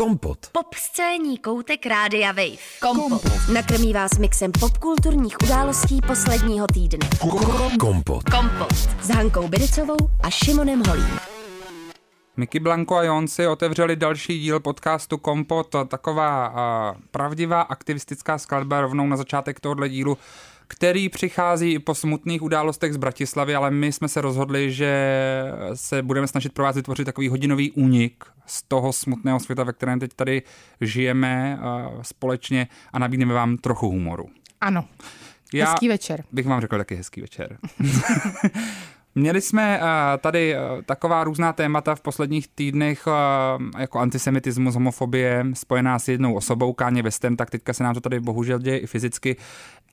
Kompot. Pop scéní koutek Rádia Wave. Kompot. Nakrmí vás mixem popkulturních událostí posledního týdne. Kompot. Kompot. S Hankou Bidicovou a Šimonem Holím. Miky Blanko a Jon si otevřeli další díl podcastu Kompot, taková uh, pravdivá aktivistická skladba rovnou na začátek tohohle dílu, který přichází i po smutných událostech z Bratislavy, ale my jsme se rozhodli, že se budeme snažit pro vás vytvořit takový hodinový únik z toho smutného světa, ve kterém teď tady žijeme společně a nabídneme vám trochu humoru. Ano. Já Hezký večer. bych vám řekl taky hezký večer. Měli jsme uh, tady uh, taková různá témata v posledních týdnech, uh, jako antisemitismus, homofobie, spojená s jednou osobou, Káně Westem, tak teďka se nám to tady bohužel děje i fyzicky,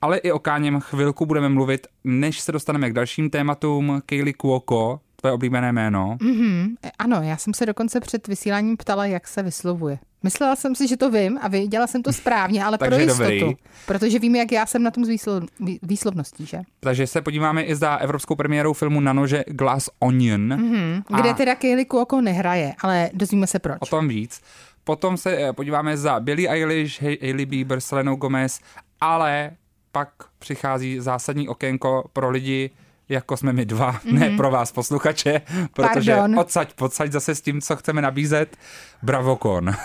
ale i o Káněm chvilku budeme mluvit, než se dostaneme k dalším tématům. Kaylee Cuoco, tvoje oblíbené jméno. Mhm. Ano, já jsem se dokonce před vysíláním ptala, jak se vyslovuje. Myslela jsem si, že to vím a věděla jsem to správně, ale pro jistotu. dobrý. Protože vím, jak já jsem na tom s výslo- vý- výslovností, že? Takže se podíváme i za evropskou premiérou filmu na nože Glass Onion. Mhm. Kde A- teda Kaylee Cuoco nehraje, ale dozvíme se proč. O tom víc. Potom se eh, podíváme za Billie Eilish, Hailey Bieber, Selenou Gomez, ale pak přichází zásadní okénko pro lidi, jako jsme my dva, mm-hmm. ne pro vás posluchače, protože Pardon. odsaď, podsaď zase s tím, co chceme nabízet, Bravokon.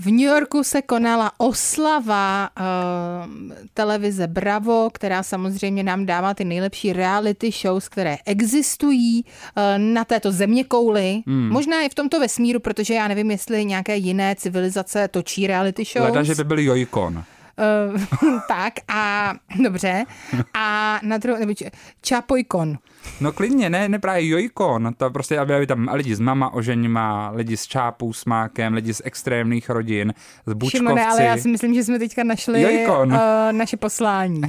V New Yorku se konala oslava uh, televize Bravo, která samozřejmě nám dává ty nejlepší reality shows, které existují uh, na této země kouli. Hmm. Možná i v tomto vesmíru, protože já nevím, jestli nějaké jiné civilizace točí reality shows. Leda, že by byl Jojkon. Uh, tak a dobře. A na druhou, nebo Čapojkon. No klidně, ne, ne právě Jojkon, to prostě, aby, aby tam lidi s mama oženima, lidi s čápou, s mákem, lidi z extrémních rodin, z bučkovci. Šimone, ale já si myslím, že jsme teďka našli Jojkon. uh, naše poslání.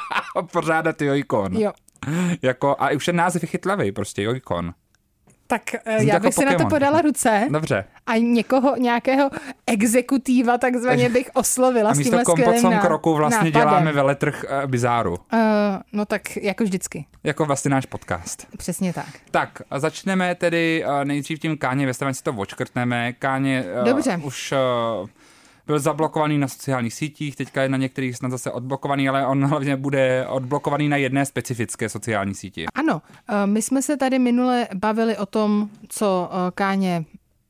Pořádat Jojkon. Jo. Jako, a už ten název je chytlavý, prostě Jojkon. Tak uh, já jako bych si na to podala ruce Dobře. a někoho, nějakého exekutíva takzvaně bych oslovila A s tímhle skvělým ná- kroku vlastně nápadem. děláme veletrh uh, bizáru. Uh, no tak jako vždycky, Jako vlastně náš podcast. přesně tak. Tak, a začneme tedy uh, nejdřív tím Káně ať si to očkrtneme. Káně uh, Dobře. už uh, byl zablokovaný na sociálních sítích, teďka je na některých snad zase odblokovaný, ale on hlavně bude odblokovaný na jedné specifické sociální síti. Ano, eh, my jsme se tady minule bavili o tom, co eh, Káně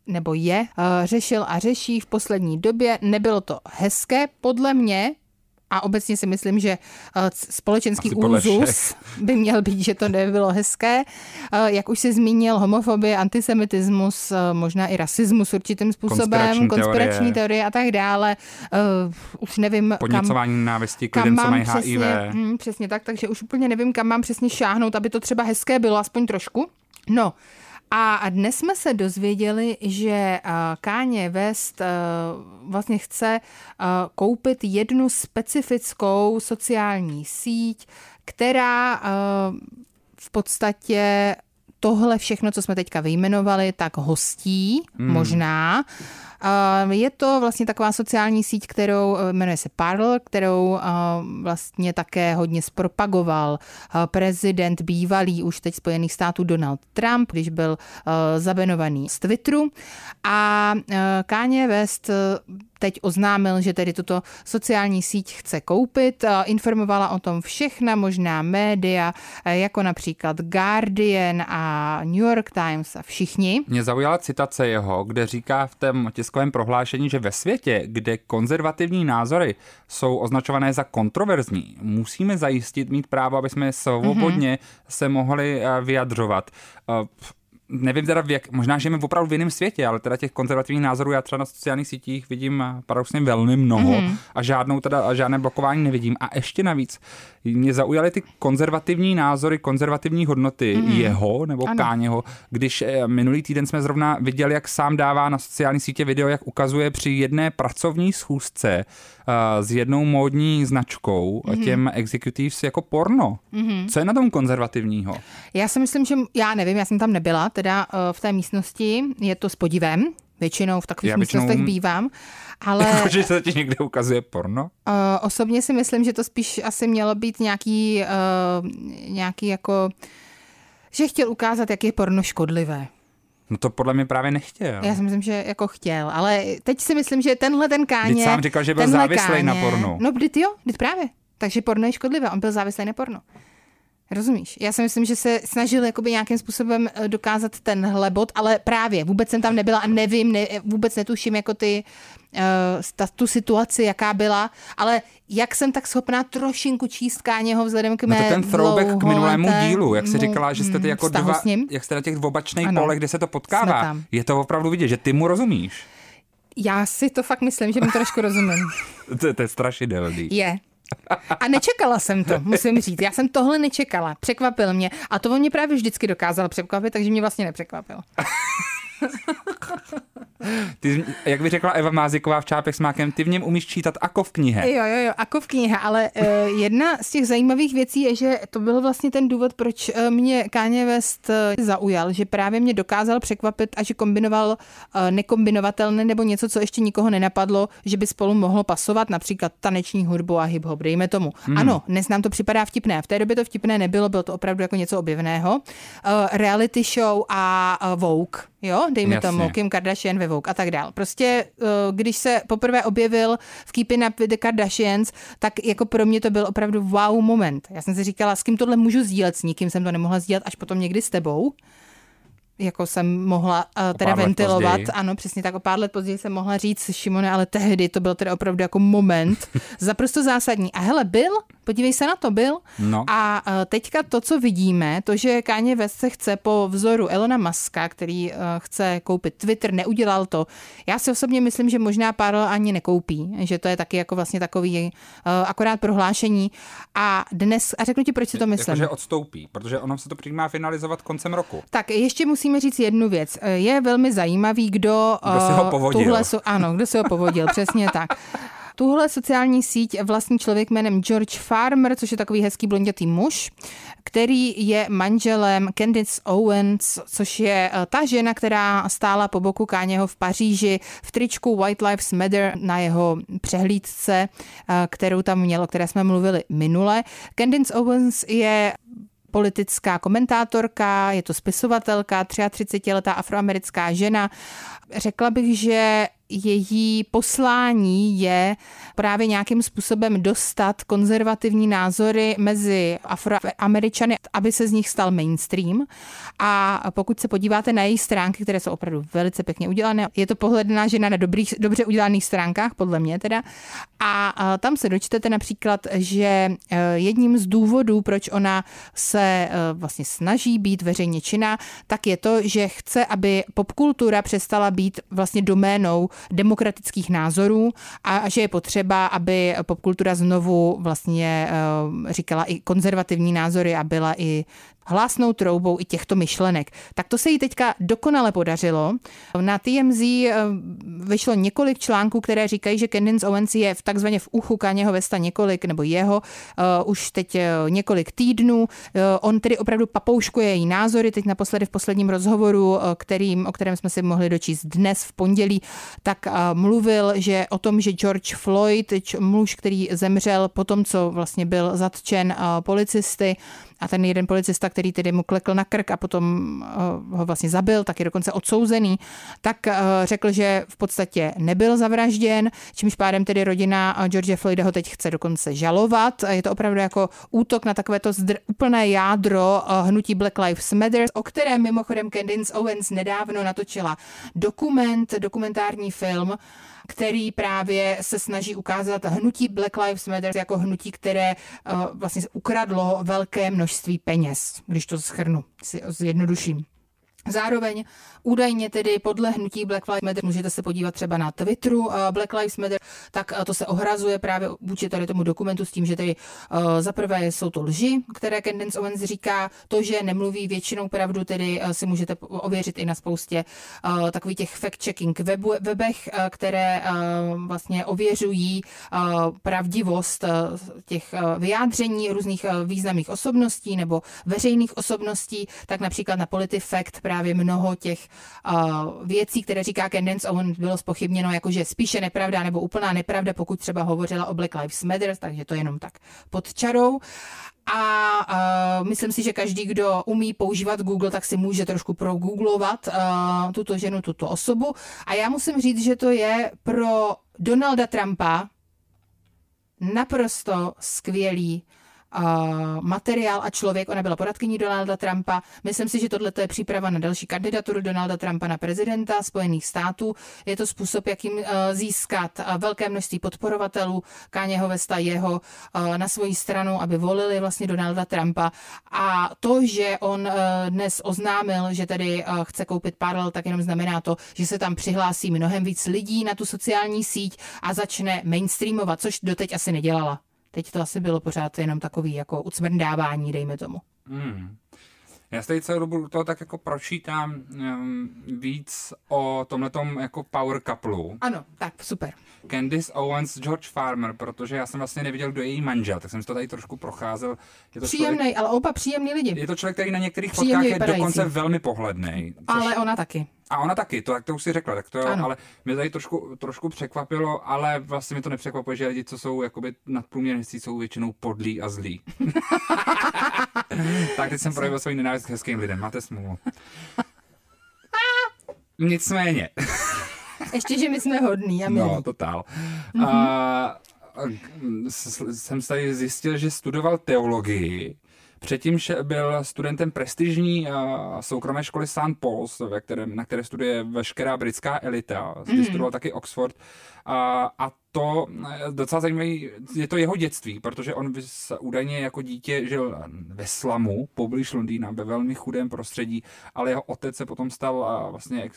nebo je, eh, řešil a řeší v poslední době. Nebylo to hezké, podle mě, a obecně si myslím, že eh, společenský úzus by měl být, že to nebylo hezké. Eh, Jak už si zmínil, homofobie, antisemitismus, eh, možná i rasismus určitým způsobem, Konspirační konspirační teorie. teorie a tak dále. Už nevím, kam Podněcování kam lidem, co mám mají přesně, HIV. hm, přesně tak, takže už úplně nevím, kam mám přesně šáhnout, aby to třeba hezké bylo, aspoň trošku. No, a dnes jsme se dozvěděli, že Káně West vlastně chce koupit jednu specifickou sociální síť, která v podstatě tohle všechno, co jsme teďka vyjmenovali, tak hostí, hmm. možná. Je to vlastně taková sociální síť, kterou eh, jmenuje se Parler, kterou eh, vlastně také hodně zpropagoval eh, prezident bývalý už teď Spojených států Donald Trump, když byl zabenovaný z Twitteru. A Kanye West teď oznámil, že tedy tuto sociální síť chce koupit. Informovala o tom všechna možná média, eh, jako například Guardian a New York Times a všichni. Mě zaujala citace jeho, kde říká v tom tiskovém prohlášení, že ve světě, kde konzervativní názory jsou označované za kontroverzní, musíme zajistit mít právo, aby jsme svobodně mm-hmm. se mohli eh, vyjadřovat. Nevím teda, v jak, možná žijeme opravdu v jiném světě, ale teda těch konzervativních názorů já třeba na sociálních sítích vidím eh, paradoxně velmi mnoho mm-hmm. a žádnou teda, a žádné blokování nevidím. A ještě navíc mě zaujaly ty konzervativní názory, konzervativní hodnoty mm-hmm. jeho nebo Ano. Káněho, když eh, minulý týden jsme zrovna viděli, jak sám dává na sociální sítě video, jak ukazuje při jedné pracovní schůzce s jednou módní značkou mm-hmm. těm executives jako porno. Mm-hmm. Co je na tom konzervativního? Já si myslím, že já nevím, já jsem tam nebyla, teda eh, v té místnosti, je to s podivem, většinou v takových Já většinou- místnostech bývám, ale Jako, že se ti někde ukazuje porno? uh, osobně si myslím, že to spíš asi mělo být nějaký, uh, nějaký jako, že chtěl ukázat, jak je porno škodlivé. No to podle mě právě nechtěl. Já si myslím, že jako chtěl, ale teď si myslím, že tenhle ten Káně... Vždyť sám říkal, že byl závislý na pornu. No, vždyť jo, vždyť právě. Takže porno je škodlivé, on byl závislý na porno. Rozumíš? Já si myslím, že se snažil jakoby nějakým způsobem eh, dokázat tenhle bod, ale právě vůbec jsem tam nebyla a nevím, ne, vůbec netuším jako ty, uh, ta, tu situaci, jaká byla, ale jak jsem tak schopná trošinku číst Káněho vzhledem k mé No to ten throwback k minulému dílu, jak jsi říkala, že jste ty jako vztahu dva, s ním. jak jste na těch dvobačných Ano. polech, kde se to potkává. Je to opravdu vidět, že ty mu rozumíš. Já si to fakt myslím, že mi trošku rozumím. To, to je strašidelný. Je. A nečekala jsem to, musím říct. Já jsem tohle nečekala. Překvapil mě. A to on mě právě vždycky dokázal překvapit, takže mě vlastně nepřekvapil. Ty, jak by řekla Eva Máziková v Čápek s mákem, ty v něm umíš čítat ako v knihe. Jo, jo, jo, jako v knihe, ale uh, jedna z těch zajímavých věcí je, že to byl vlastně ten důvod, proč uh, mě Kanye West uh, zaujal, že právě mě dokázal překvapit a že kombinoval uh, nekombinovatelné nebo něco, co ještě nikoho nenapadlo, že by spolu mohlo pasovat, například taneční hudbu a hip-hop, dejme tomu. Hmm. Ano, dnes nám to připadá vtipné. V té době to vtipné nebylo, bylo to opravdu jako něco objevného. Uh, reality show a uh, Vogue, jo, dejme Jasně. tomu, Kim Kardashian ve Vogue a tak dál. Prostě, uh, když se poprvé objevil v Keeping Up with the Kardashians, tak jako pro mě to byl opravdu wow moment. Já jsem si říkala, s kým tohle můžu sdílet, s nikým jsem to nemohla sdílet, až potom někdy s tebou. Jako jsem mohla uh, teda ventilovat, později. ano, přesně tak o pár let později jsem mohla říct, Šimone, ale tehdy to byl teda opravdu jako moment zaprosto zásadní. A hele, byl, podívej se na to, byl. No. A uh, teďka to, co vidíme, to, že Kanye West se chce po vzoru Elona Muska, který uh, chce koupit Twitter, neudělal to. Já si osobně myslím, že možná pár ani nekoupí, že to je taky jako vlastně takový uh, akorát prohlášení. A dnes, a řeknu ti, proč si to myslím. Jakože odstoupí, protože ono se to prý má finalizovat koncem roku. Tak ještě musíme říct jednu věc. Je velmi zajímavý, kdo, Kdo si ho eh, povodil. tuhle, ano, kdo si ho povodil, přesně tak. Tuhle sociální síť vlastní člověk jménem George Farmer, což je takový hezký blondětý muž, který je manželem Candice Owens, což je eh, ta žena, která stála po boku Káněho v Paříži v tričku White Lives Matter na jeho přehlídce, eh, kterou tam měl, o které jsme mluvili minule. Candice Owens je politická komentátorka, je to spisovatelka, 33-letá afroamerická žena. Řekla bych, že její poslání je právě nějakým způsobem dostat konzervativní názory mezi afroameričany, aby se z nich stal mainstream. A pokud se podíváte na její stránky, které jsou opravdu velice pěkně udělané, je to pohledná žena na dobrých, dobře udělaných stránkách, podle mě teda. A, tam se dočtete například, že eh, jedním z důvodů, proč ona se eh, vlastně snaží být veřejně činná, tak je to, že chce, aby popkultura přestala být vlastně doménou demokratických názorů a že je potřeba, aby popkultura znovu vlastně eh, říkala i konzervativní názory a byla i hlásnou troubou i těchto myšlenek. Tak to se jí teďka dokonale podařilo. Na TMZ eh, vyšlo několik článků, které říkají, že Candice Owens je v takzvaně v uchu Kanyeho Vesta několik, nebo jeho, uh, už teď uh, několik týdnů. Uh, on tedy opravdu papouškuje její názory, teď naposledy v posledním rozhovoru, kterým, o kterém jsme si mohli dočíst dnes v pondělí, tak uh, mluvil, že o tom, že George Floyd, muž, který zemřel po tom, co vlastně byl zatčen uh, policisty, a ten jeden policista, který tedy mu klekl na krk a potom uh, ho vlastně zabil, tak je dokonce odsouzený, tak uh, řekl, že v podstatě nebyl zavražděn, čímž pádem tedy rodina uh, George Floyda ho teď chce dokonce žalovat. Je to opravdu jako útok na takovéto zdr- úplné jádro hnutí Black Lives Matter, o kterém mimochodem Candice Owens nedávno natočila dokument, dokumentární film, který právě se snaží ukázat hnutí Black Lives Matter jako hnutí, které uh, vlastně ukradlo velké množství peněz, když to schrnu, si zjednoduším. Zároveň údajně tedy podle hnutí Black Lives Matter, můžete se podívat třeba na Twitteru eh, Black Lives Matter, tak eh, to se ohrazuje právě vůči tady tomu dokumentu s tím, že tedy uh, zaprvé jsou to lži, které Candice Owens říká, to, že nemluví většinou pravdu, tedy si můžete ověřit i na spoustě takových těch fact-checking webech, které vlastně ověřují pravdivost těch vyjádření různých významných osobností nebo veřejných osobností, tak například na PolitiFact právě právě mnoho těch uh, věcí, které říká Candace Owens, bylo spochybněno jako, že spíše nepravda nebo úplná nepravda, pokud třeba hovořila o Black Lives Matter, takže to jenom tak pod čarou. A uh, myslím si, že každý, kdo umí používat Google, tak si může trošku progooglovat uh, tuto ženu, tuto osobu. A já musím říct, že to je pro Donalda Trumpa naprosto skvělý uh, materiál a člověk. Ona byla poradkyní Donalda Trumpa. Myslím si, že tohle je příprava na další kandidaturu Donalda Trumpa na prezidenta Spojených států. Je to způsob, jakým uh, získat uh, velké množství podporovatelů Káněho Vesta jeho uh, na svoji stranu, aby volili vlastně Donalda Trumpa. A to, že on uh, dnes oznámil, že tedy uh, chce koupit Parler, tak jenom znamená to, že se tam přihlásí mnohem víc lidí na tu sociální síť a začne mainstreamovat, což doteď asi nedělala. Teď to asi bylo pořád jenom takový jako ucmrdávání, dejme tomu. Hmm. Já se tady celou dobu toho tak jako pročítám um, víc o tomhletom jako power couplu. Ano, tak super. Candice Owens, George Farmer, protože já jsem vlastně neviděl, kdo je její manžel, tak jsem to tady trošku procházel. Je to Příjemný, člověk, ale oba příjemný lidi. Je to člověk, který na některých fotkách je dokonce velmi pohledný. Což... Ale ona taky. A ona taky, to, to už si řekla, tak to jo, ale mě tady trošku, trošku překvapilo, ale vlastně mi to nepřekvapuje, že lidi, co jsou jakoby nadprůměrnicí, jsou většinou podlí a zlí. tak teď jsem projevil svůj nenávist k hezkým lidem, máte smůlu. Nicméně. Ještě, že my jsme hodní a milí. No, totál. Mm-hmm. A, jsem tady zjistil, že studoval teologii Předtím byl studentem prestižní soukromé školy St. Paul's, ve kterém, na které studuje veškerá britská elita. Mm. Studoval taky Oxford. A, a to docela zajímavý, je to jeho dětství, protože on údajně jako dítě žil ve slamu, poblíž Londýna, ve velmi chudém prostředí, ale jeho otec se potom stal vlastně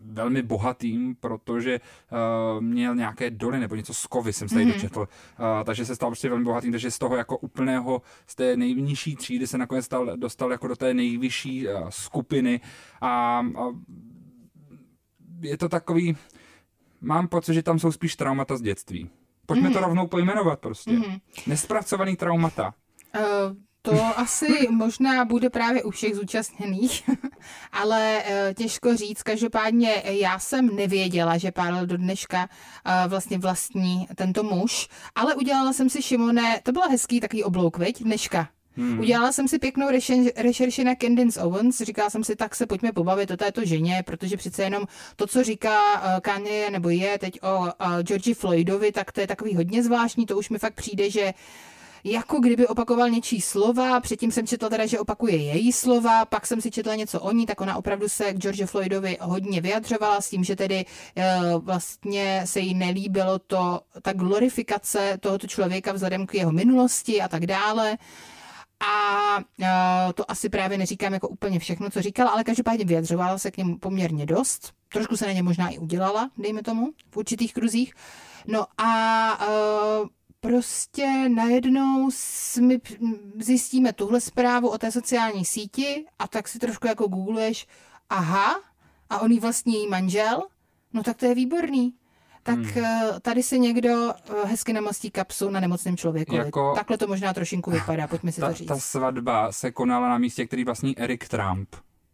velmi bohatým, protože uh, měl nějaké doly nebo něco z kovy, jsem se tady mm-hmm. dočetl. Uh, takže se stal prostě velmi bohatým, takže z toho jako úplného, z té nejnižší třídy se nakonec stal, dostal jako do té nejvyšší uh, skupiny a, a je to takový, mám pocit, že tam jsou spíš traumata z dětství. Pojďme mm-hmm. to mhm. rovnou pojmenovat prostě. Mm-hmm. Nespracovaný traumata. Uh, to asi možná bude právě u všech zúčastněných, ale uh, těžko říct. Každopádně já jsem nevěděla, že Pavel do dneška uh, vlastně vlastní tento muž, ale udělala jsem si, Šimone, to byl hezký takový oblouk, veď, dneška. Hmm. Udělala jsem si pěknou rešerši na Candice Owens, říkala jsem si, tak se pojďme pobavit o této ženě, protože přece jenom to, co říká uh, Kanye, nebo je teď o uh, Georgi Floydovi, tak to je takový hodně zvláštní, to už mi fakt přijde, že jako kdyby opakoval něčí slova, předtím jsem četla teda, že opakuje její slova, pak jsem si četla něco o ní, tak ona opravdu se k George Floydovi hodně vyjadřovala s tím, že tedy uh, vlastně se jí nelíbilo to, ta glorifikace tohoto člověka vzhledem k jeho minulosti a tak dále. A uh, to asi právě neříkám jako úplně všechno, co říkala, ale každopádně vyjadřovala se k němu poměrně dost. Trošku se na ně možná i udělala, dejme tomu, v určitých kruzích. No a uh, prostě najednou my zjistíme tuhle zprávu o té sociální síti a tak si trošku jako googluješ, aha, a on jí vlastní její manžel, no tak to je výborný tak hmm. Eh, tady se někdo eh, hezky namastí kapsu na nemocném člověku. Jako Takhle to možná trošinku vypadá, pojďme si ta, to říct. Ta svatba se konala na místě, který vlastní Eric Trump.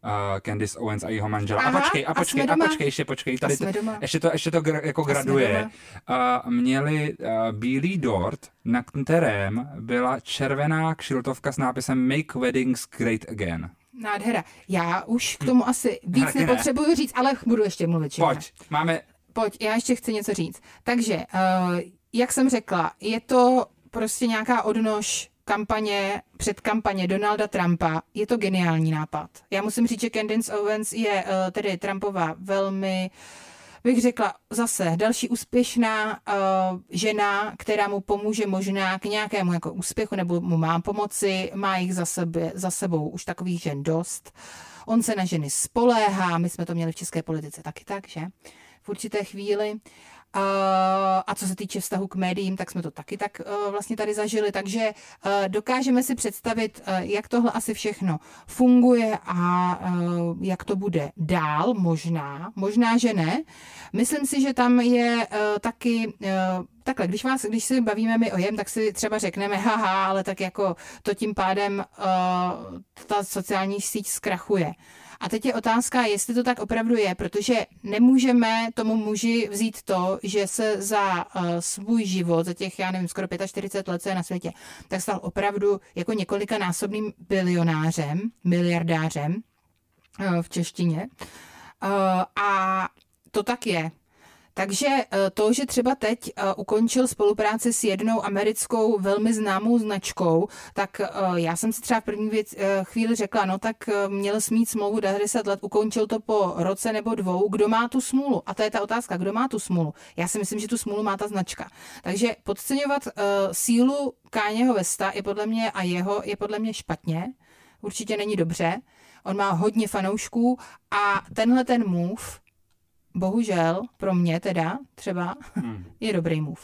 Uh, Candice Owens a jeho manžela. Aha, a počkej, a počkej, a, a počkej, ještě počkej, tady to, ještě to, ještě to gra, jako a graduje. Uh, měli uh, bílý dort, na kterém byla červená kšiltovka s nápisem Make Weddings Great Again. Nádhera. Já už k tomu asi víc nepotřebuju říct, ale budu ještě mluvit. Pojď, máme Pojď, já ještě chci něco říct. Takže, uh, jak jsem řekla, je to prostě nějaká odnož kampaně, před kampaně Donalda Trumpa. Je to geniální nápad. Já musím říct, že Candice Owens je uh, tedy Trumpova velmi bych řekla zase další úspěšná uh, žena, která mu pomůže možná k nějakému jako úspěchu nebo mu má pomoci, má jich za, sebe, za sebou už takových žen dost. On se na ženy spoléhá, my jsme to měli v české politice taky tak, že? V určité chvíli. A co se týče vztahu k médiím, tak jsme to taky tak e, vlastně tady zažili, takže e, dokážeme si představit, e, jak tohle asi všechno funguje a jak to bude dál, možná, možná, že ne. Myslím si, že tam je taky takhle, když, vás, když si bavíme my o jem, tak si třeba řekneme, haha, ale tak jako to tím pádem ta sociální síť zkrachuje. A teď je otázka, jestli to tak opravdu je, protože nemůžeme tomu muži vzít to, že se za uh, svůj život, za těch, já nevím, skoro 45 let, co je na světě, tak stal opravdu jako několika násobným bilionářem, miliardářem uh, v češtině. Uh, a to tak je. Takže eh, to, že třeba teď eh, ukončil spolupráci s jednou americkou velmi známou značkou, tak eh, já jsem si třeba v první věc, chvíli řekla, no tak měl smít smlouvu 10 let, ukončil to po roce nebo dvou, kdo má tu smůlu? A to je ta otázka, kdo má tu smůlu? Já si myslím, že tu smůlu má ta značka. Takže podceňovat sílu Káněho Vesta je podle mě a jeho je podle mě špatně. Určitě není dobře. On má hodně fanoušků a tenhle ten move bohužel, pro mě teda třeba, hmm. je dobrý move.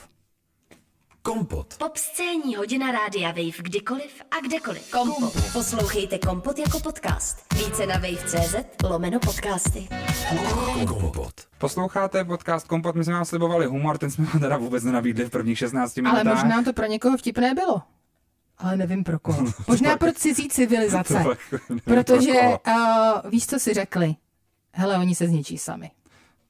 Kompot. Pop scéní hodina rádia Wave kdykoliv a kdekoliv. Kompot. Poslouchejte Kompot jako podcast. Více na wave.cz lomeno podcasty. Kompot. Posloucháte podcast Kompot, my jsme vám slibovali humor, ten jsme vám teda vůbec nenabídli v prvních 16 minutách. Ale možná to pro někoho vtipné bylo. Ale nevím pro koho. Možná pro cizí civilizace. Protože uh, víš, co si řekli? Hele, oni se zničí sami.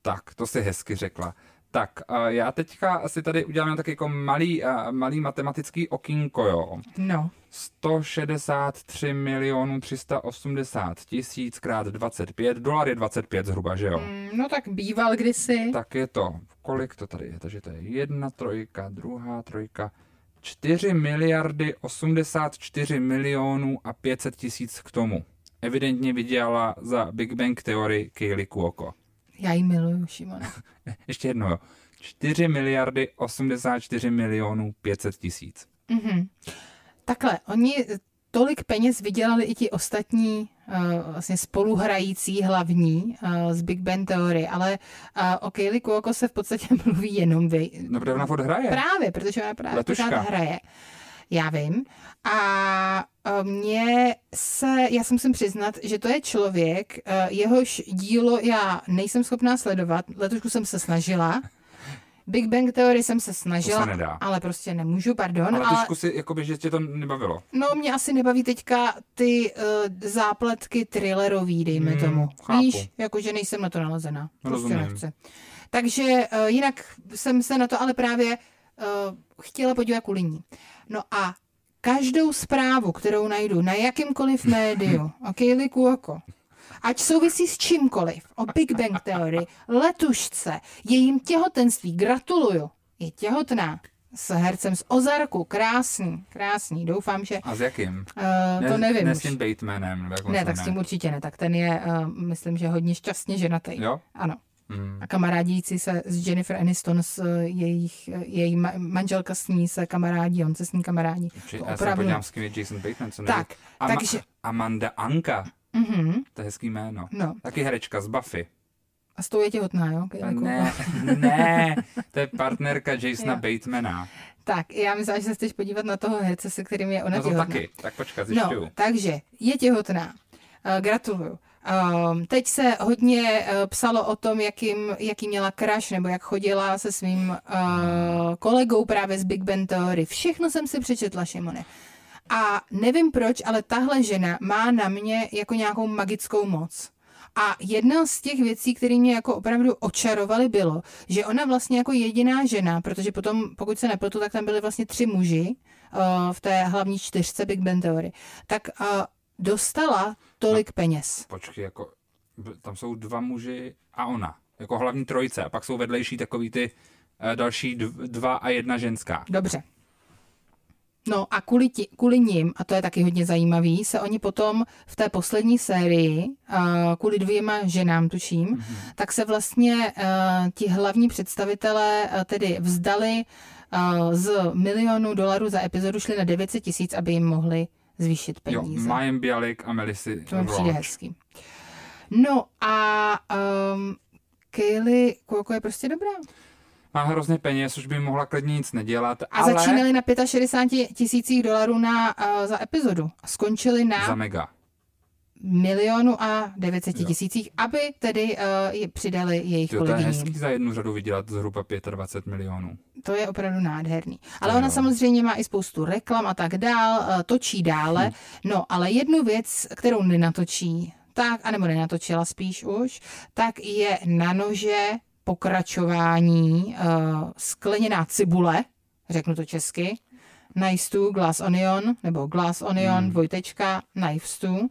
Tak, to si hezky řekla. Tak, já teďka asi tady udělám tak jako malý, malý matematický okýnko, jo. No. 163 milionů 380 tisíc krát 25, dolar je 25 zhruba, že jo? Mm, no tak býval kdysi. Tak je to, kolik to tady je, takže to je jedna trojka, druhá trojka, 4 miliardy 84 milionů a 500 tisíc k tomu. Evidentně vydělala za Big Bang Theory Kaylee Cuoco. Já ji miluju, Šimona. Ještě jedno, jo. 4 miliardy 84 milionů 500 tisíc. Mm-hmm. Takhle, oni tolik peněz vydělali i ti ostatní uh, vlastně spoluhrající hlavní uh, z Big Bang Theory, ale uh, o Kaylee Cuoco se v podstatě mluví jenom vy. No, protože ona hraje. Právě, protože ona právě pořád hraje. Já vím. A mě se, já jsem musím přiznat, že to je člověk, jehož dílo já nejsem schopná sledovat, letošku jsem se snažila, Big Bang Theory jsem se snažila, se ale prostě nemůžu, pardon. Ale trošku si, jakoby, že tě to nebavilo. No, mě asi nebaví teďka ty uh, zápletky thrillerový, dejme hmm, tomu. Chápu. Víš, jakože nejsem na to nalezená. Prostě nechce. Takže uh, jinak jsem se na to ale právě chtěla podívat kvůli ní. No a každou zprávu, kterou najdu na jakýmkoliv médiu o Kaylee Cuoco, ať souvisí s čímkoliv, o Big Bang Theory, letušce, jejím těhotenství, gratuluju, je těhotná s hercem z Ozarku, krásný, krásný, doufám, že... A s jakým? Uh, to ne, nevím. Ne s tím Batemanem? Ne, tak s tím určitě ne, tak ten je, uh, myslím, že hodně šťastně ženatý. Jo? Ano. Hmm. A kamarádící se s Jennifer Aniston, s eh, jejich, eh, její manželka s ní se kamarádí, on se s ní kamarádí. Či, já opravdu... se podívám, s kým je Jason Bateman, co Tak, Ama- takže... Amanda Anka. Mm-hmm. To je hezký jméno. No. Taky herečka z Buffy. A s tou je těhotná, jo? Jako... Ne, ne, to je partnerka Jasona Batemana. Tak, já myslím, že se chceš podívat na toho herce, se kterým je ona no to těhotná. taky, tak počkat, zjišťuju. No, takže je těhotná. Uh, gratuluju. Um, teď se hodně uh, psalo o tom, jakým, jaký měla crush, nebo jak chodila se svým uh, kolegou právě z Big Bang Theory. Všechno jsem si přečetla, Šimone. A nevím proč, ale tahle žena má na mě jako nějakou magickou moc. A jedna z těch věcí, které mě jako opravdu očarovaly, bylo, že ona vlastně jako jediná žena, protože potom, pokud se nepletu, tak tam byly vlastně tři muži uh, v té hlavní čtyřce Big Bang Theory, tak uh, dostala tolik no, peněz. Počkej, jako tam jsou dva muži a ona, jako hlavní trojice a pak jsou vedlejší takový ty uh, další dva a jedna ženská. Dobře. No a kvůli, tí, kvůli ním, a to je taky hodně zajímavý, se oni potom v té poslední sérii, uh, kvůli dvěma ženám tuším, mm-hmm. tak se vlastně uh, ti hlavní představitelé tedy vzdali z milionu dolarů za epizodu, šli na 900 tisíc, aby jim mohli zvýšit peníze. Jo, Majem Bialik a Melisy To mi přijde hezký. No a um, Kaylee Cuoco je prostě dobrá. Má hrozně peněz, už by mohla klidně nic nedělat. A ale... začínali na 65 tisících dolarů na, uh, za epizodu. A skončili na... Za mega milionu a 900 tisících, aby tedy uh, je přidali jejich to kolegyním. To je hezký za jednu řadu vydělat zhruba 25 milionů. To je opravdu nádherný. Ale to ona jo. samozřejmě má i spoustu reklam a tak dál, uh, točí dále. Hm. No, ale jednu věc, kterou nenatočí, tak, anebo nenatočila spíš už, tak je na nože pokračování uh, skleněná cibule, řeknu to česky, Nice to Glass Onion, nebo Glass Onion, hmm. dvojtečka, Knives to. Uh,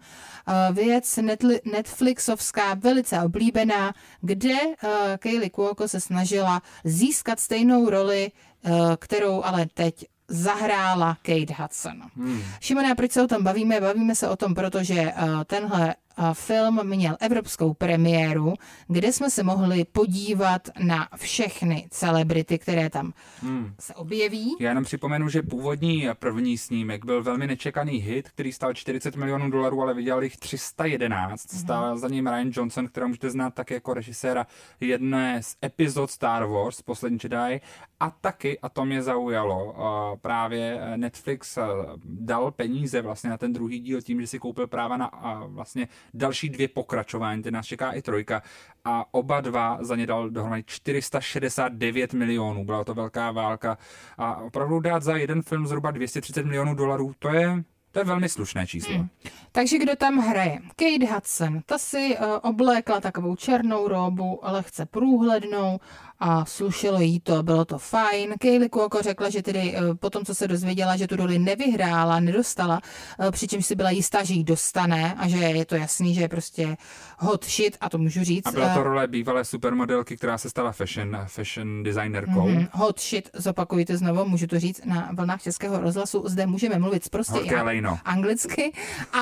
věc Netflixovská, velice oblíbená, kde uh, Kaylee Cuoco se snažila získat stejnou roli, uh, kterou ale teď zahrála Kate Hudson. Hmm. Šimone, proč se o tom bavíme? Bavíme se o tom, protože uh, tenhle film měl evropskou premiéru, kde jsme se mohli podívat na všechny celebrity, které tam hmm. se objeví. Já jenom připomenu, že původní první snímek byl velmi nečekaný hit, který stál 40 milionů dolarů, ale vydělal jich 311. Hmm. Stál za ním Ryan Johnson, kterého můžete znát také jako režiséra jedné z epizod Star Wars, Poslední Jedi, a taky, a to mě zaujalo, právě Netflix dal peníze vlastně na ten druhý díl tím, že si koupil práva na vlastně další dvě pokračování, ty nás čeká i trojka a oba dva za ně dal dohromady 469 milionů, byla to velká válka a opravdu dát za jeden film zhruba 230 milionů dolarů, to je to je velmi slušné číslo. Hmm. Takže kdo tam hraje? Kate Hudson. Ta si uh, oblékla takovou černou robu, lehce průhlednou a slušelo jí to, bylo to fajn. Kaylee Cuoco řekla, že tedy uh, po tom, co se dozvěděla, že tu roli nevyhrála, nedostala, uh, přičemž si byla jistá, že ji dostane a že je to jasný, že je prostě hot shit, a to můžu říct. A byla to role bývalé supermodelky, která se stala fashion, fashion designerkou. Mm-hmm. Hot shit, zopakujte znovu, můžu to říct na vlnách Českého rozhlasu. Zde můžeme mluvit prostě anglicky a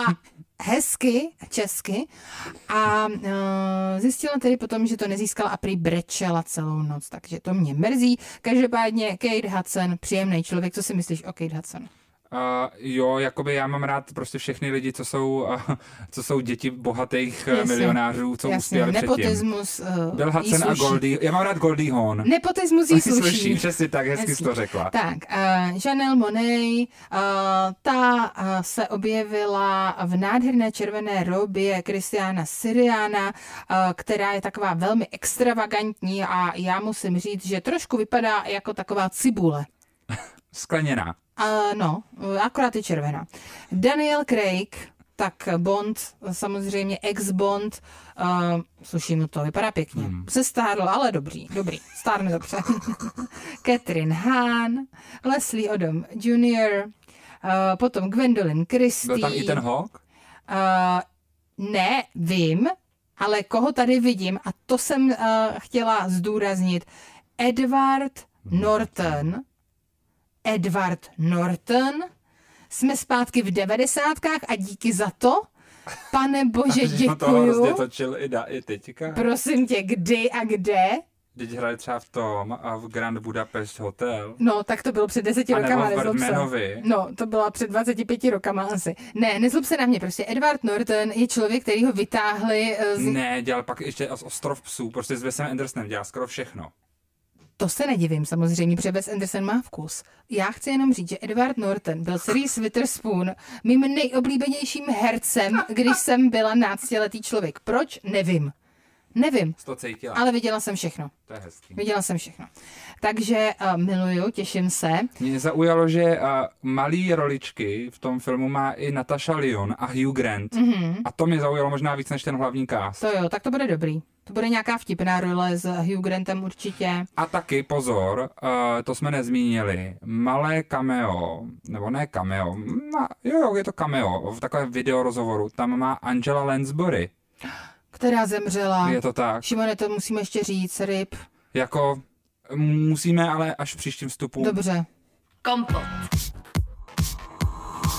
hezky, česky a uh, zjistila tedy potom, že to nezískala a prý brečela celou noc, takže to mě mrzí. Každopádně Kate Hudson, příjemný člověk, co si myslíš o Kate Hudson? Uh, jo, jakoby já mám rád prostě všechny lidi, co jsou, uh, co jsou děti bohatých uh, jasně, milionářů, co uspěli Nepotismus uh, Bill Hudson a Goldie. Já mám rád Goldie Hawn. Nepotismus jí sluší. sluší. Přesně tak, hezky jsi to řekla. Tak, uh, Chanel Monet, uh, ta uh, se objevila v nádherné červené robě Kristiana Siriana, uh, která je taková velmi extravagantní a já musím říct, že trošku vypadá jako taková cibule. Skleněná. Uh, no, akorát je červená. Daniel Craig, tak Bond, samozřejmě ex-Bond, uh, sluší mu to, vypadá pěkně. Hmm. Se stárl, ale dobrý, dobrý, stárne dobře. Catherine Hahn, Leslie Odom Jr., uh, potom Gwendolyn Christie. Byl tam i ten Hawk? Uh, ne, vím, ale koho tady vidím, a to jsem uh, chtěla zdůraznit, Edward Norton, Edward Norton. Jsme zpátky v devadesátkách a díky za to. Pane bože, děkuju. To točil i, da, i teďka. Prosím tě, kdy a kde? Teď hraje třeba v tom a v Grand Budapest Hotel. No, tak to bylo před deseti a rokama, nezlob se. No, to byla před 25 rokama asi. Ne, nezlob se na mě, prostě Edward Norton je člověk, který ho vytáhli z... Ne, dělal pak ještě z Ostrov psů, prostě s Wesem Andersonem dělal skoro všechno. To se nedivím samozřejmě, protože Wes Anderson má vkus. Já chci jenom říct, že Edward Norton byl Reese Witherspoon mým nejoblíbenějším hercem, když jsem byla náctiletý člověk. Proč? Nevím. Nevím. To cítila. Ale viděla jsem všechno. To je hezký. Viděla jsem všechno. Takže uh, miluju, těším se. Mě zaujalo, že uh, malý roličky v tom filmu má i Natasha Lyon a Hugh Grant. Mm-hmm. A to mě zaujalo možná víc než ten hlavní cast. To jo, tak to bude dobrý. To bude nějaká vtipná role s Hugh Grantem určitě. A taky pozor, uh, to jsme nezmínili, malé cameo, nebo ne cameo, má, jo, jo, je to cameo, v takovém videorozhovoru, tam má Angela Lansbury. Která zemřela. Je to tak. Šimone, to musíme ještě říct, ryb. Jako, musíme, ale až v příštím vstupu. Dobře. Kompot.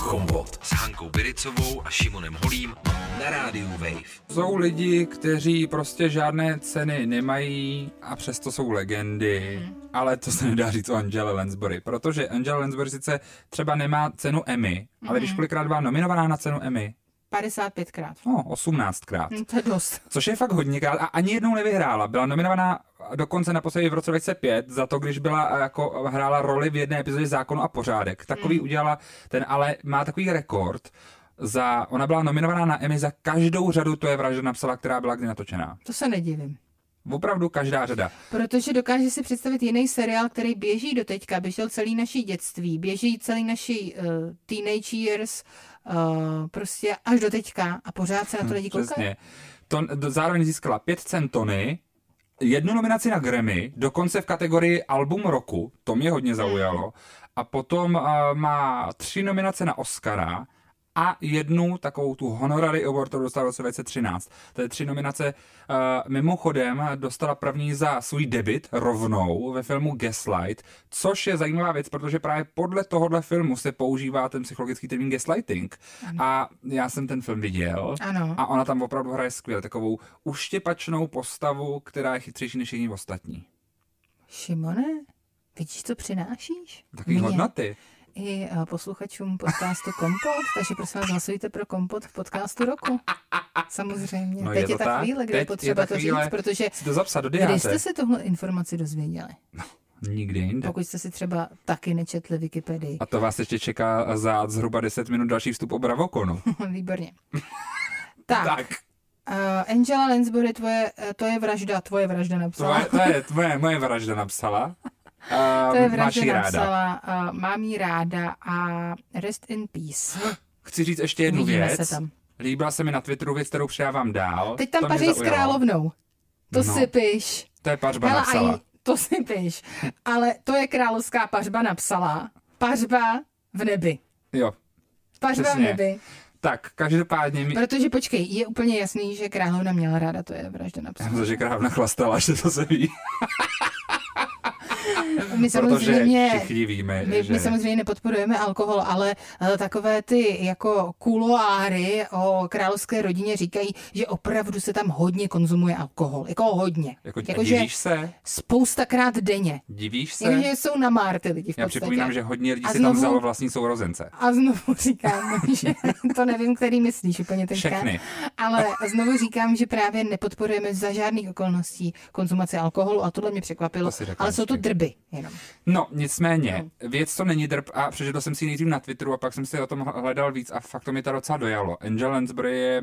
Kompot s Hankou Biricovou a Šimonem Holím na rádiu Wave. Jsou lidi, kteří prostě žádné ceny nemají a přesto jsou legendy, mm. ale to se nedá říct o Angela Lansbury, protože Angela Lansbury sice třeba nemá cenu Emmy, mm. ale když kolikrát byla nominovaná na cenu Emmy, 55krát. No, 18krát. Hmm, to je dost. Což je fakt hodněkrát a ani jednou nevyhrála. Byla nominovaná dokonce naposledy v roce 2005 za to, když byla jako hrála roli v jedné epizodě Zákonu a pořádek. Takový hmm. udělala ten, ale má takový rekord, za, ona byla nominovaná na Emmy za každou řadu, to je vražda napsala, která byla kdy natočená. To se nedivím. Opravdu každá řada. Protože dokáže si představit jiný seriál, který běží do teďka, běžel celý naší dětství, běží celý naší uh, teenage years, uh, prostě až do teďka a pořád se na to lidi koukají. Přesně. To, zároveň získala pět centony, jednu nominaci na Grammy, dokonce v kategorii Album roku, to mě hodně zaujalo, a potom uh, má tři nominace na Oscara, a jednu takovou tu honorary award, kterou dostala v roce 2013. To je tři nominace. Uh, mimochodem dostala první za svůj debit rovnou ve filmu Gaslight, což je zajímavá věc, protože právě podle tohohle filmu se používá ten psychologický termín gaslighting. Ano. A já jsem ten film viděl ano. a ona tam opravdu hraje skvěle, takovou uštěpačnou postavu, která je chytřejší než jiní ostatní. Šimone, vidíš, co přinášíš? Takový hodnoty i eh, posluchačům podcastu Kompot, takže prosím vás hlasujte pro Kompot v podcastu roku. Samozřejmě. No Teď je, je ta tak. chvíle, kde je potřeba to říct, protože to zapsat do kdy jste si tohle informaci dozvěděli? No, nikdy jinde. Pokud jste si třeba taky nečetli Wikipedii. A to vás ještě čeká za zhruba 10 minut další vstup o Bravokonu. Výborně. tak. tak. Uh, Angela Lansbury, tvoje, eh, to je vražda, tvoje vražda napsala. Tvoje, to je tvoje, moje vražda napsala. Uh, to je vražda napsala, uh, mám jí ráda a rest in peace. Chci říct ještě jednu Vidíme věc. Se tam. Líbila se mi na Twitteru věc, kterou předávám dál. Teď tam paří s královnou. To no, si piš. To je pařba Hele, napsala. Aj, to si piš. Ale to je královská pařba napsala. Pařba v nebi. Jo. Pařba Přesně. v nebi. Tak, každopádně... Mi... Protože počkej, je úplně jasný, že královna měla ráda, to je vražda napsala. Já že královna chlastala, že to se ví. my samozřejmě, všichni víme, my, že... my samozřejmě nepodporujeme alkohol, ale uh, takové ty jako kuloáry o královské rodině říkají, že opravdu se tam hodně konzumuje alkohol. Jako hodně. Jako, jako divíš se? Spoustakrát denně. Divíš se? Jako, že jsou na Már ty lidi v Já připomínám, že hodně lidí a si znovu, tam vzalo vlastní sourozence. A znovu říkám, že to nevím, který myslíš úplně teďka. Všechny. Ale znovu říkám, že právě nepodporujeme za žádných okolností konzumaci alkoholu a tohle mě překvapilo. To ale jsou to drby jenom. No, nicméně, no. věc to není drb a přečetl jsem si nejdřív na Twitteru a pak jsem si o tom hledal víc a fakt to mi to docela dojalo. Angel Lansbury je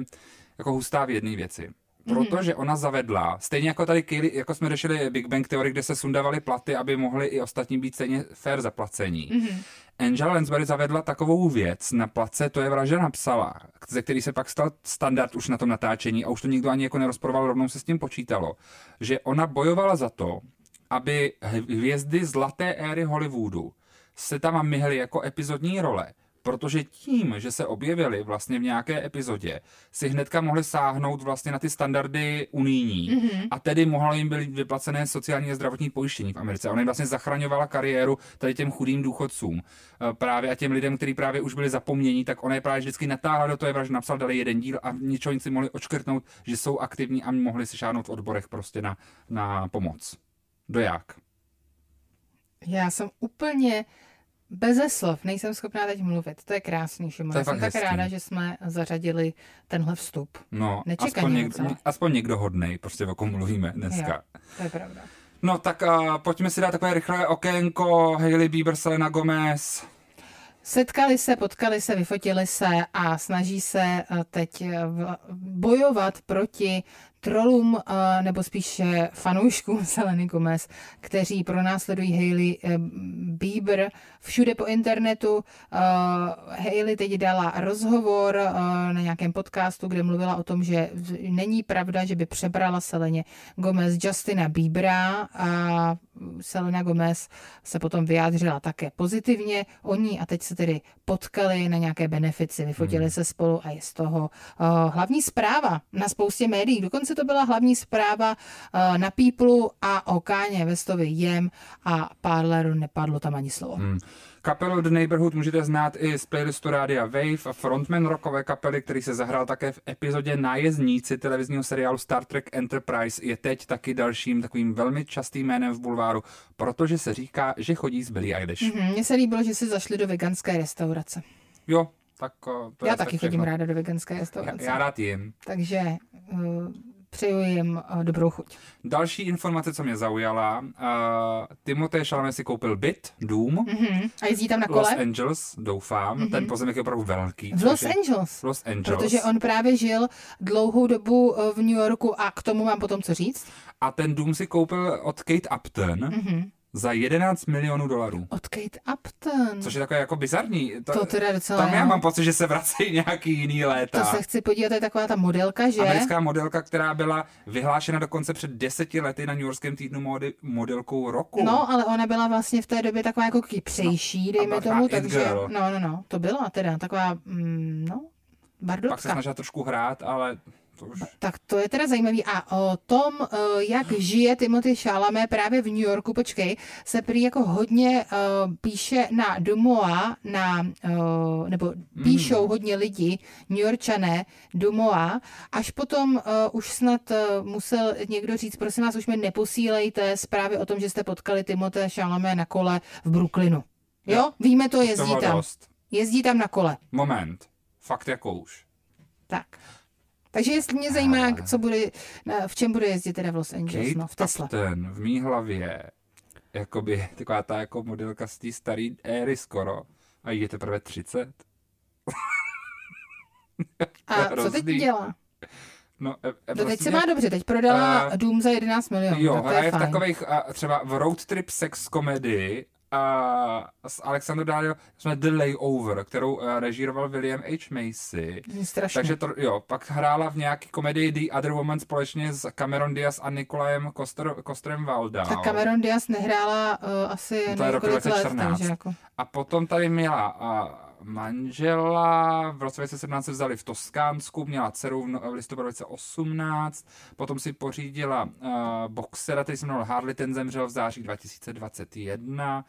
jako hustá v jedné věci. Mhm. Protože ona zavedla, stejně jako tady Kaylee, jako jsme řešili Big Bang Theory, kde se sundavaly platy, aby mohli i ostatní být stejně fair zaplacení. Mm-hmm. Angela Lansbury zavedla takovou věc na place, to je vražda napsala, ze který se pak stal standard už na tom natáčení a už to nikdo ani jako nerozporoval, rovnou se s tím počítalo, že ona bojovala za to, aby hvězdy zlaté éry Hollywoodu se tam myhly jako epizodní role, protože tím, že se objevili vlastně v nějaké epizodě, si hnedka mohli sáhnout vlastně na ty standardy unijní mm-hmm. a tedy mohlo jim být vyplacené sociální a zdravotní pojištění v Americe. Ona jim vlastně zachraňovala kariéru tady těm chudým důchodcům eh, právě a těm lidem, kteří právě už byli zapomnění, tak ona je právě vždycky natáhla do toho, že napsal dali jeden díl a ničeho si mohli očkrtnout, že jsou aktivní a mohli si šáhnout v odborech prostě na, na pomoc. Doják. Já jsem úplně beze slov, nejsem schopná teď mluvit. To je krásný, Šimo. Já jsem tak hezký. ráda, že jsme zařadili tenhle vstup. No, aspoň někdo, aspoň někdo hodnej, prostě o kom mluvíme dneska. Jo, to je pravda. No tak uh, pojďme si dát takové rychlé okénko. Hailey Bieber, Selena Gomez. Setkali se, potkali se, vyfotili se a snaží se teď bojovat proti trolům, nebo spíše fanouškům Seleny Gomez, kteří pronásledují Hailey eh, Bieber všude po internetu. Eh, Hailey teď dala rozhovor eh, na nějakém podcastu, kde mluvila o tom, že není pravda, že by přebrala Seleně Gomez Justina Biebera a Selena Gomez se potom vyjádřila také pozitivně o ní a teď se tedy potkali na nějaké benefici, vyfotili hmm. se spolu a je z toho hlavní zpráva na spoustě médií. Dokonce to byla hlavní zpráva uh, na People a o Káně Westovi jem a Parleru nepadlo tam ani slovo. Hmm. Kapelu The Neighborhood můžete znát i z playlistu Rádia Wave a frontman rockové kapely, který se zahrál také v epizodě Nájezdníci televizního seriálu Star Trek Enterprise, je teď taky dalším takovým velmi častým jménem v bulváru, protože se říká, že chodí z Billie Eilish. Mm-hmm, mně se líbilo, že si zašli do veganské restaurace. Jo, tak to Já taky chodím ráda do veganské restaurace. Já, já rád jim. Takže uh, přeju jim uh, dobrou chuť. Další informace, co mě zaujala, uh, Timothée Chalamet si koupil byt, dům. Mm-hmm. A jezdí tam na kole? Los Angeles, doufám. Mm-hmm. Ten pozemek je opravdu velký. V Los Angeles. V Los Angeles. Protože on právě žil dlouhou dobu v New Yorku a k tomu mám potom co říct. A ten dům si koupil od Kate Upton. Mm-hmm za 11 milionů dolarů. Od Kate Upton. Což je takové jako bizarní. To, to teda docela Tam já mám pocit, že se vrací nějaký jiný léta. To se chci podívat, to je taková ta modelka, že? Americká modelka, která byla vyhlášena dokonce před deseti lety na New Yorkském týdnu mody modelkou roku. No, ale ona byla vlastně v té době taková jako kypřejší, no, dejme tomu, takže... Girl. No, no, no, to byla teda taková, mm, no, bardotka. Pak se snažila trošku hrát, ale to už... Tak to je teda zajímavý. A o tom, eh, jak žije Timothy Chalamet právě v New Yorku, počkej, se prý jako hodně uh, píše na Dumoa, na, uh, nebo píšou mm. hodně lidi, New Yorkčané, Dumoa, až potom už snad musel někdo říct, prosím vás, už mi neposílejte zprávy o tom, že jste potkali Timothy Chalamet na kole v Brooklynu. Jo, jo? víme to, jezdí tam. Jezdí tam na kole. Moment. Fakt jako už. Tak. Takže jestli mě zajímá, co bude, v čem bude jezdit teda v Los Angeles, Kate no, v Tesla. Ten v mý hlavě, jakoby taková ta jako modelka z té staré éry skoro, a je teprve 30. a co teď dělá? No, e, e, no teď prostě se má dobře, teď prodala uh, dům za 11 milionů. Jo, hraje v takových uh, třeba v road trip sex komedii a s Alexandrou Dalio jsme The Layover, kterou uh, režíroval William H. Macy. Takže to, jo, pak hrála v nějaký komedii The Other Woman společně s Cameron Diaz a Nikolajem Koster, Kosterem Valda. Tak Cameron Diaz nehrála uh, asi no to je rok 2014. Let, jako... A potom tady měla uh, manžela, v roce 2017 se vzali v Toskánsku, měla dceru v, v listopadu 2018, potom si pořídila uh, boxera, který se jmenoval Harley, ten zemřel v září 2021.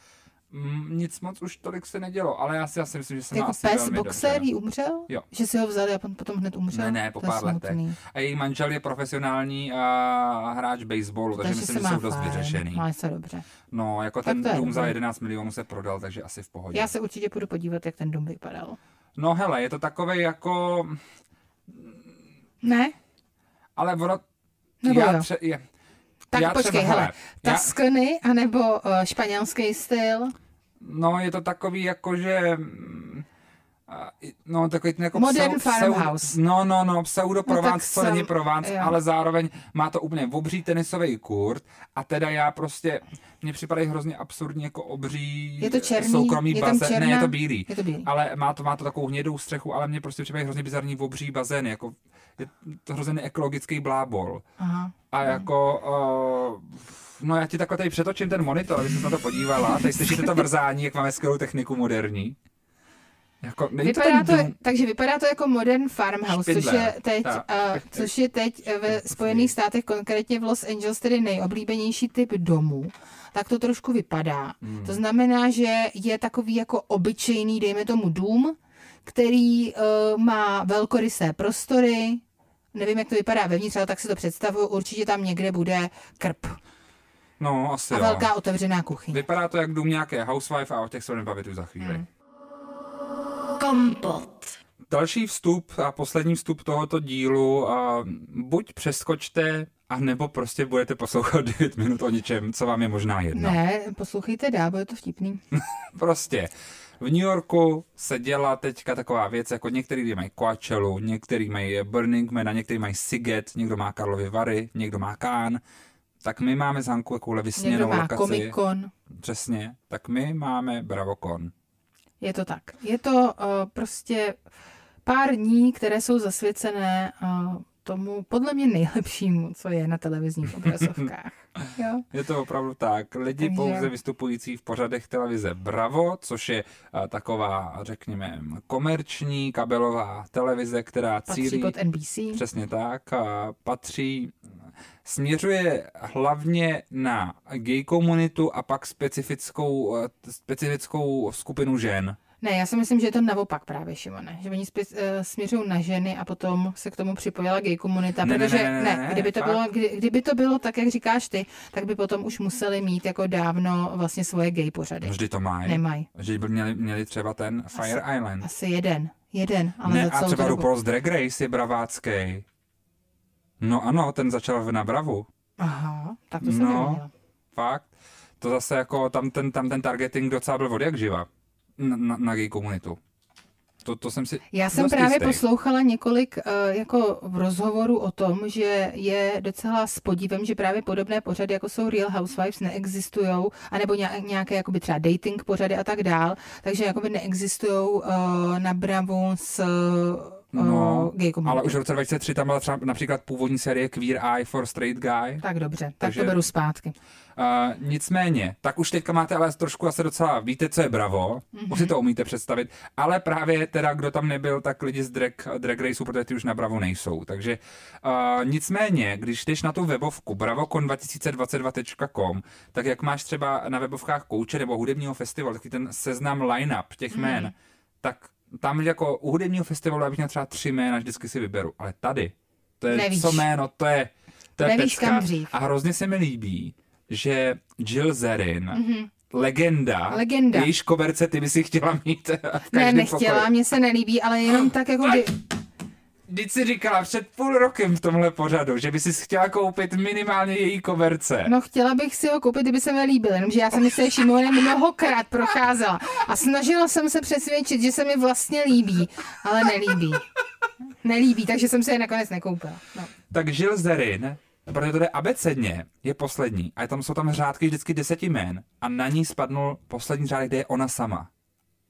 Mm, nic moc už tolik se nedělo, ale já si asi myslím, že se jako asi pes velmi boxer dobře. umřel? Jo. Že si ho vzali a potom hned umřel? Ne, ne, po pár letech. A její manžel je profesionální uh, hráč baseballu, takže, takže myslím, že jsou dost fajn. vyřešený. Má se dobře. No, jako tak ten dům za 11 milionů se prodal, takže asi v pohodě. Já se určitě půjdu podívat, jak ten dům vypadal. No hele, je to takový jako... Ne? Ale ono... Nebo já jo. tře- je, tak já počkej, třeba, hele, já... anebo uh, španělský styl? No, je to takový jako, že... No, takový ten jako Modern pseu, farmhouse. Pseu, no, no, no, pseudo Provence, no, to není Provence, jo. ale zároveň má to úplně obří tenisový kurt a teda já prostě, mně připadají hrozně absurdní jako obří je to černý, soukromý je bazén. Černá, ne, je to bílý. Je to bílý. Ale má to, má to takovou hnědou střechu, ale mně prostě připadají hrozně bizarní obří bazén, jako je to hrozně ekologický blábol. Aha. A jako... Uh, No já ti takhle tady přetočím ten monitor, aby se na to podívala. Tady slyšíte to vrzání, jak máme skvělou techniku moderní. Jako, vypadá to, dům... takže vypadá to jako modern farmhouse, což je, teď, uh, což je teď ve Spojených státech, konkrétně v Los Angeles, tedy nejoblíbenější typ domů. Tak to trošku vypadá. Hmm. To znamená, že je takový jako obyčejný, dejme tomu dům, který uh, má velkorysé prostory, nevím, jak to vypadá vevnitř, ale tak si to představuju, určitě tam někde bude krp. No, asi A jo. velká otevřená kuchyň. Vypadá to jak dům nějaké housewife a o těch se budeme bavit už za chvíli. Hmm. Kompot. Další vstup a poslední vstup tohoto dílu, a buď přeskočte, a nebo prostě budete poslouchat 9 minut o něčem, co vám je možná jedno. Ne, poslouchejte dál, bude to vtipný. prostě. V New Yorku se dělá teďka taková věc, jako některý mají Coachella, některý mají Burning Man, a některý mají Siget, někdo má Karlovy Vary, někdo má Kán. Tak my máme zánku takovouhle vysněnou někdo má lokaci. Comic-Con. Přesně. Tak my máme Bravocon. Je to tak. Je to uh, prostě pár dní, které jsou zasvěcené uh, tomu podle mě nejlepšímu, co je na televizních obrazovkách. jo? Je to opravdu tak. Lidi Takže... pouze vystupující v pořadech televize Bravo, což je uh, taková, řekněme, komerční kabelová televize, která Patří cílí... pod NBC. Přesně tak. A patří směřuje hlavně na gay komunitu a pak specifickou, specifickou skupinu žen. Ne, já si myslím, že je to naopak právě, Šimone. Že oni spi- uh, směřují na ženy a potom se k tomu připojila gay komunita. Ne, protože ne, ne, ne, ne, kdyby, to fakt? bylo, kdy, kdyby to bylo tak, jak říkáš ty, tak by potom už museli mít jako dávno vlastně svoje gay pořady. No, Vždy to mají. Nemají. Že by měli, měli třeba ten Fire asi, Island. Asi jeden. Jeden, ale ne, za celou a třeba. RuPaul's Drag Race je bravácký. No ano, ten začal v Nabravu. Aha, tak to jsem No. nevěděla. Fakt. To zase jako tam ten, tam ten targeting docela byl od jak živa. Na, na, na gay komunitu. To, to jsem si Já jsem právě jistý. poslouchala několik uh, jako v rozhovoru o tom, že je docela s podívem, že právě podobné pořady, jako jsou Real Housewives, neexistují, anebo ně- nějaké jakoby třeba dating pořady a tak dál, takže jakoby neexistují uh, na Bravo s uh, No, gay ale už v roce 2003 tam byla třeba například původní série Queer Eye for Straight Guy. Tak dobře, tak Takže- to beru zpátky. Uh, nicméně, tak už teďka máte ale trošku asi docela, víte, co je Bravo, mm-hmm. už si to umíte představit, ale právě teda, kdo tam nebyl, tak lidi z Drag, drag Raceu, protože ty už na Bravo nejsou. Takže uh, nicméně, když jdeš na tu webovku bravocon2022.com, tak jak máš třeba na webovkách kouče nebo hudebního festivalu, taky ten seznam line-up těch jmén, mm. tak tam jako u hudebního festivalu já bych měl třeba tři jména, vždycky si vyberu, ale tady, to je Nevíš. co jméno, to je, to je Nevíš, pecka. A hrozně se mi líbí, že Jill Zerin, mm-hmm. legenda, Legenda. jejíž koberce ty by si chtěla mít v Ne, nechtěla, mně se nelíbí, ale jenom tak jako... Kdy... Vždyť si říkala před půl rokem v tomhle pořadu, že by si chtěla koupit minimálně její koberce. No chtěla bych si ho koupit, kdyby se mi líbil, jenomže já jsem se Šimonem mnohokrát procházela a snažila jsem se přesvědčit, že se mi vlastně líbí, ale nelíbí. Nelíbí, takže jsem se je nakonec nekoupila. No. Tak Jill Zerin, protože to jde abecedně, je poslední. A tam jsou tam řádky vždycky deseti jmén. A na ní spadnul poslední řádek, kde je ona sama.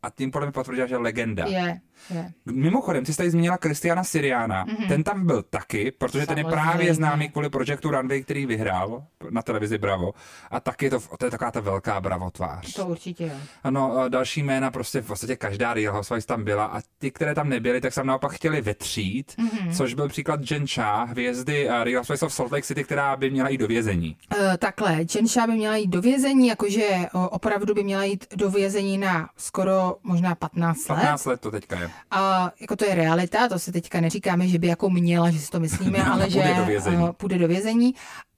A tím podle mě potvrdila, že je legenda. Je, je. Mimochodem, ty jsi tady zmínila Kristiana Siriana. Mm-hmm. Ten tam byl taky, protože ten je. Samozřejmě. právě známý kvůli projektu Runway, který vyhrál na televizi Bravo. A taky je to, to je taková ta velká Bravo tvář. To určitě jo. Ano, další jména, prostě v podstatě každá Real Housewives tam byla a ty, které tam nebyly, tak se naopak chtěli vetřít, Mhm. mm-hmm. což byl příklad Jen Shah, hvězdy a Real Housewives of Salt Lake City, která by měla jít do vězení. Uh, takhle, Jenša by měla jít do vězení, jakože opravdu by měla jít do vězení na skoro možná 15 let. 15 let to teďka je. A jako to je realita, to si teďka neříkáme, že by jako měla, že si to myslíme, ale že půjde do vězení. eh, půjde do vězení.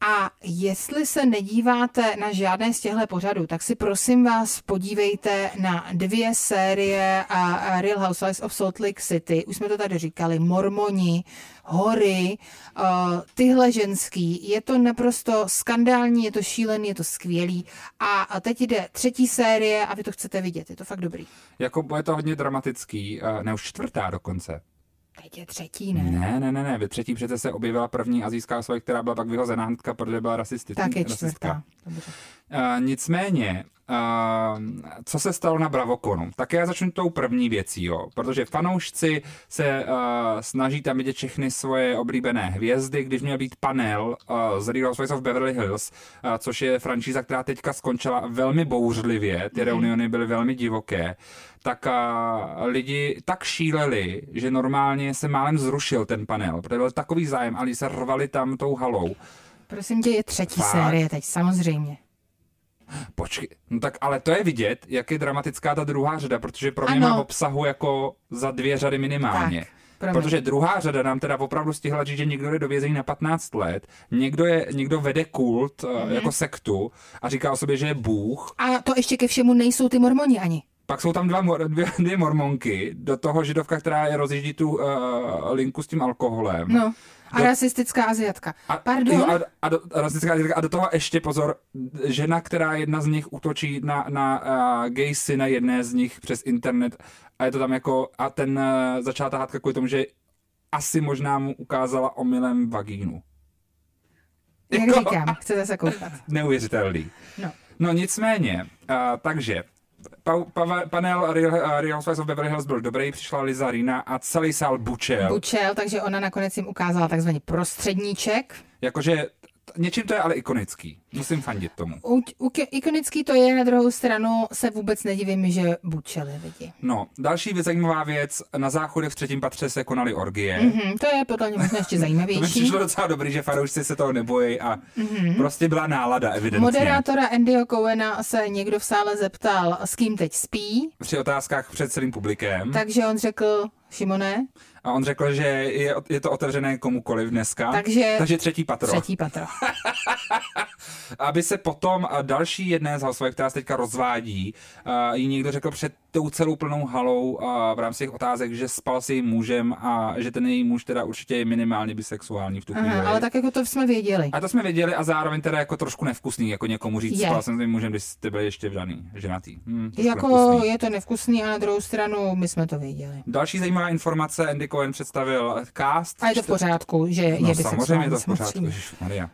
A jestli se nedíváte na žádné z těchto pořadů, tak si prosím vás podívejte na dvě série a Real Housewives of Salt Lake City. Už jsme to tady říkali, Mormoni, Hory, uh, tyhle ženský. Je to naprosto skandální, je to šílený, je to skvělý. A, teď jde třetí série a vy to chcete vidět. Je to fakt dobrý. Jako bude to hodně dramatický, uh, ne už čtvrtá dokonce. Teď je třetí, ne? Ne, ne, ne, ne, ve třetí přece se objevila první azijská osoba, která byla pak vyhozená protože byla rasistická. Tak je čtvrtá. Dobře. Uh, nicméně, co se stalo na Bravokonu? Tak já začnu tou první věcí, jo, protože fanoušci se uh, snaží tam vidět všechny svoje oblíbené hvězdy, když měl být panel uh, z Real Housewives of Beverly Hills, uh, což je franšíza, která teďka skončila velmi bouřlivě, ty mm. reuniony byly velmi divoké, tak uh, lidi tak šíleli, že normálně se málem zrušil ten panel, protože byl takový zájem, ale se rvali tam tou halou. Prosím tě, je třetí Fakt? série teď, samozřejmě. Počkej, no tak ale to je vidět, jak je dramatická ta druhá řada, protože pro mě Ano. má obsahu jako za dvě řady minimálně. Tak, promiň. Protože druhá řada nám teda opravdu stihla říct, že někdo jde do vězení na 15 let, někdo, je, někdo vede kult Mhm. mm-hmm. jako sektu a říká o sobě, že je bůh. A to ještě ke všemu nejsou ty mormoni ani. Pak jsou tam dva, dvě, dvě mormonky, do toho židovka, která je rozjíždí tu uh, linku s tím alkoholem. No. A Do- rasistická Aziatka. A, Pardon? Jo, a, a, do, rasistická dietka. a do toho ještě pozor, žena, která jedna z nich útočí na, na uh, gay syna jedné z nich přes internet a je to tam jako, a ten uh, začala ta hádka kvůli tomu, že asi možná mu ukázala omylem vagínu. Jak Jako- říkám, chcete se koukat. Neuvěřitelný. No. No nicméně, uh, takže pa, pa, panel Real, Real Housewives of Beverly Hills byl dobrý, přišla Liza Rina a celý sál bučel. Bučel, takže ona nakonec jim ukázala takzvaný prostředníček. Jakože něčím to je ale ikonický. Musím fandit tomu. U, u, ikonický to je, na druhou stranu se vůbec nedivím, že bučeli lidi. No, další věc, zajímavá věc, na záchodě v třetím patře se konaly orgie. Hm, to je podle mě možná ještě To mi zajímavější. přišlo docela dobrý, že fanoušci se toho nebojí a mm-hmm. prostě byla nálada, evidentně. Moderátora Andyho Cowena se někdo v sále zeptal, s kým teď spí, Při otázkách před celým publikem. takže on řekl, Šimone, A on řekl, že je, je to otevřené komukoliv dneska. Takže- Takže třetí patro. třetí patro. aby se potom další jedné z housewife, která se teďka rozvádí, jí někdo řekl před tou celou plnou halou a v rámci těch otázek, že spal s jejím mužem a že ten její muž teda určitě je minimálně bisexuální v tu chvíli. Aha, ale tak jako to jsme věděli. A to jsme věděli a zároveň teda jako trošku nevkusný, jako někomu říct, Je. spal jsem s tím mužem, když jste byli ještě vdaný, ženatý. Hm, Jako nevkusný. je to nevkusný a na druhou stranu my jsme to věděli. Další zajímavá informace, Andy Cohen představil cast. A je to v pořádku, že je No bisexuální. samozřejmě je to v pořádku, samozřejmě. Ježišmarja,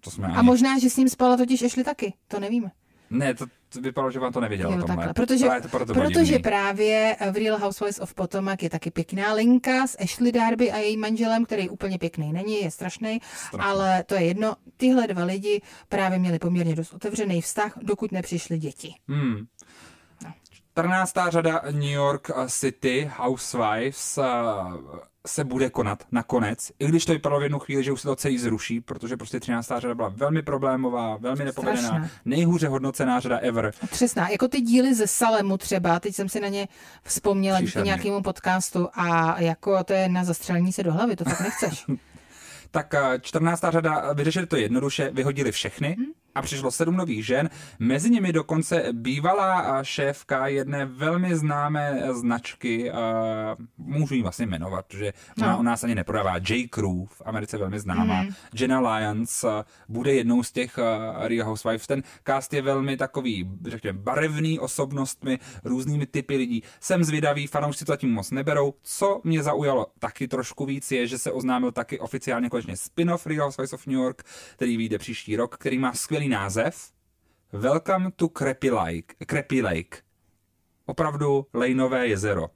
to, jsme A ani... možná, že s ním spala totiž Ashley taky, to nevíme. Ne, to, to vypadalo, že vám to nevěděl o Jo, tomhle. Protože, je to proto protože divný. právě v Real Housewives of Potomac je taky pěkná linka s Ashley Darby a jejím manželem, který úplně pěkný není, je strašný, ale to je jedno. Tyhle dva lidi právě měli poměrně dost otevřený vztah, dokud nepřišly děti. Hmm. 14. řada New York City Housewives eh, se bude konat nakonec, i když to vypadalo v jednu chvíli, že už se to celý zruší, protože prostě 13. řada byla velmi problémová, velmi nepovedená, Strašná. nejhůře hodnocená řada ever. Přesná, jako ty díly ze Salemu třeba, teď jsem si na ně vzpomněla díky nějakému podcastu a jako to je na zastřelení se do hlavy, to fakt nechceš. Tak eh, 14. řada vyřešili to jednoduše, vyhodili všechny a přišlo sedm nových žen, mezi nimi dokonce bývalá šéfka jedné velmi známé značky, můžu ji vlastně jmenovat, protože ona No. u nás ani neprodává, J. Crew, v Americe velmi známá, Jenna Lyons bude jednou z těch Real Housewives. Ten cast je velmi takový, řekněme, barevný osobnostmi, různými typy lidí. Jsem zvědavý, fanoušci to zatím moc neberou. Co mě zaujalo taky trošku víc je, že se oznámil taky oficiálně konečně spin-off Real Housewives of New York, který vyjde příští rok, který má skvělý název. Welcome to Crappy Lake. Crappy Lake. Opravdu lejnové jezero.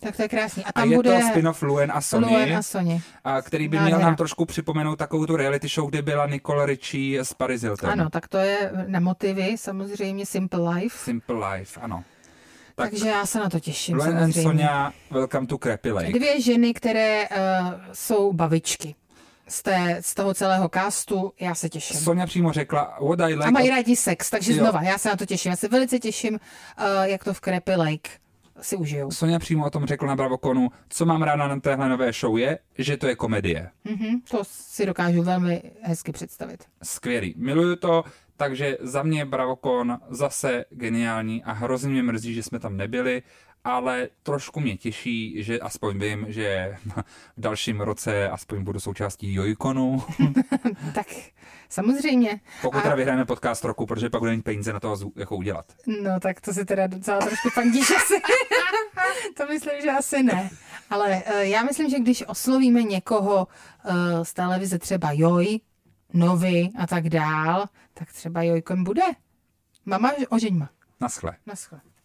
tak to je krásný. A A tam je bude to spin-off Luen a Sony. Luen a Sony. a který by měl Nádhera. nám trošku připomenout takovou tu reality show, kde byla Nicole Richie s Paris Hilton. Ano, tak to je na motivy, samozřejmě Simple Life. Simple Life, ano. Tak Takže já se na to těším. Luen and. Sonia, welcome to Crappy Lake. Dvě ženy, které uh, jsou bavičky z, té, z toho celého castu, já se těším. Sonia přímo řekla, what I like... A mají rádi sex, takže Jo. znova, já se na to těším. Já se velice těším, uh, jak to v Crappy Lake si užijou. Sonia přímo o tom řekla na Bravokonu, co mám ráda na téhle nové show je, že to je komedie. Mhm, to si dokážu velmi hezky představit. Skvělý. Miluju to, takže za mě Bravokon zase geniální a hrozně mě mrzí, že jsme tam nebyli, ale trošku mě těší, že aspoň vím, že v dalším roce aspoň budu součástí Jojkonu, Tak samozřejmě. pokud teda vyhrajeme podcast roku, protože pak budeme mít peníze na to jako udělat. No tak to si teda docela trošku fandíš asi. to myslím, že asi ne. Ale uh, já myslím, že když oslovíme někoho uh, z televize třeba Joj, Novy a tak dál, tak třeba Jojkom bude. Mama ožeňma. Naschle. Naschle.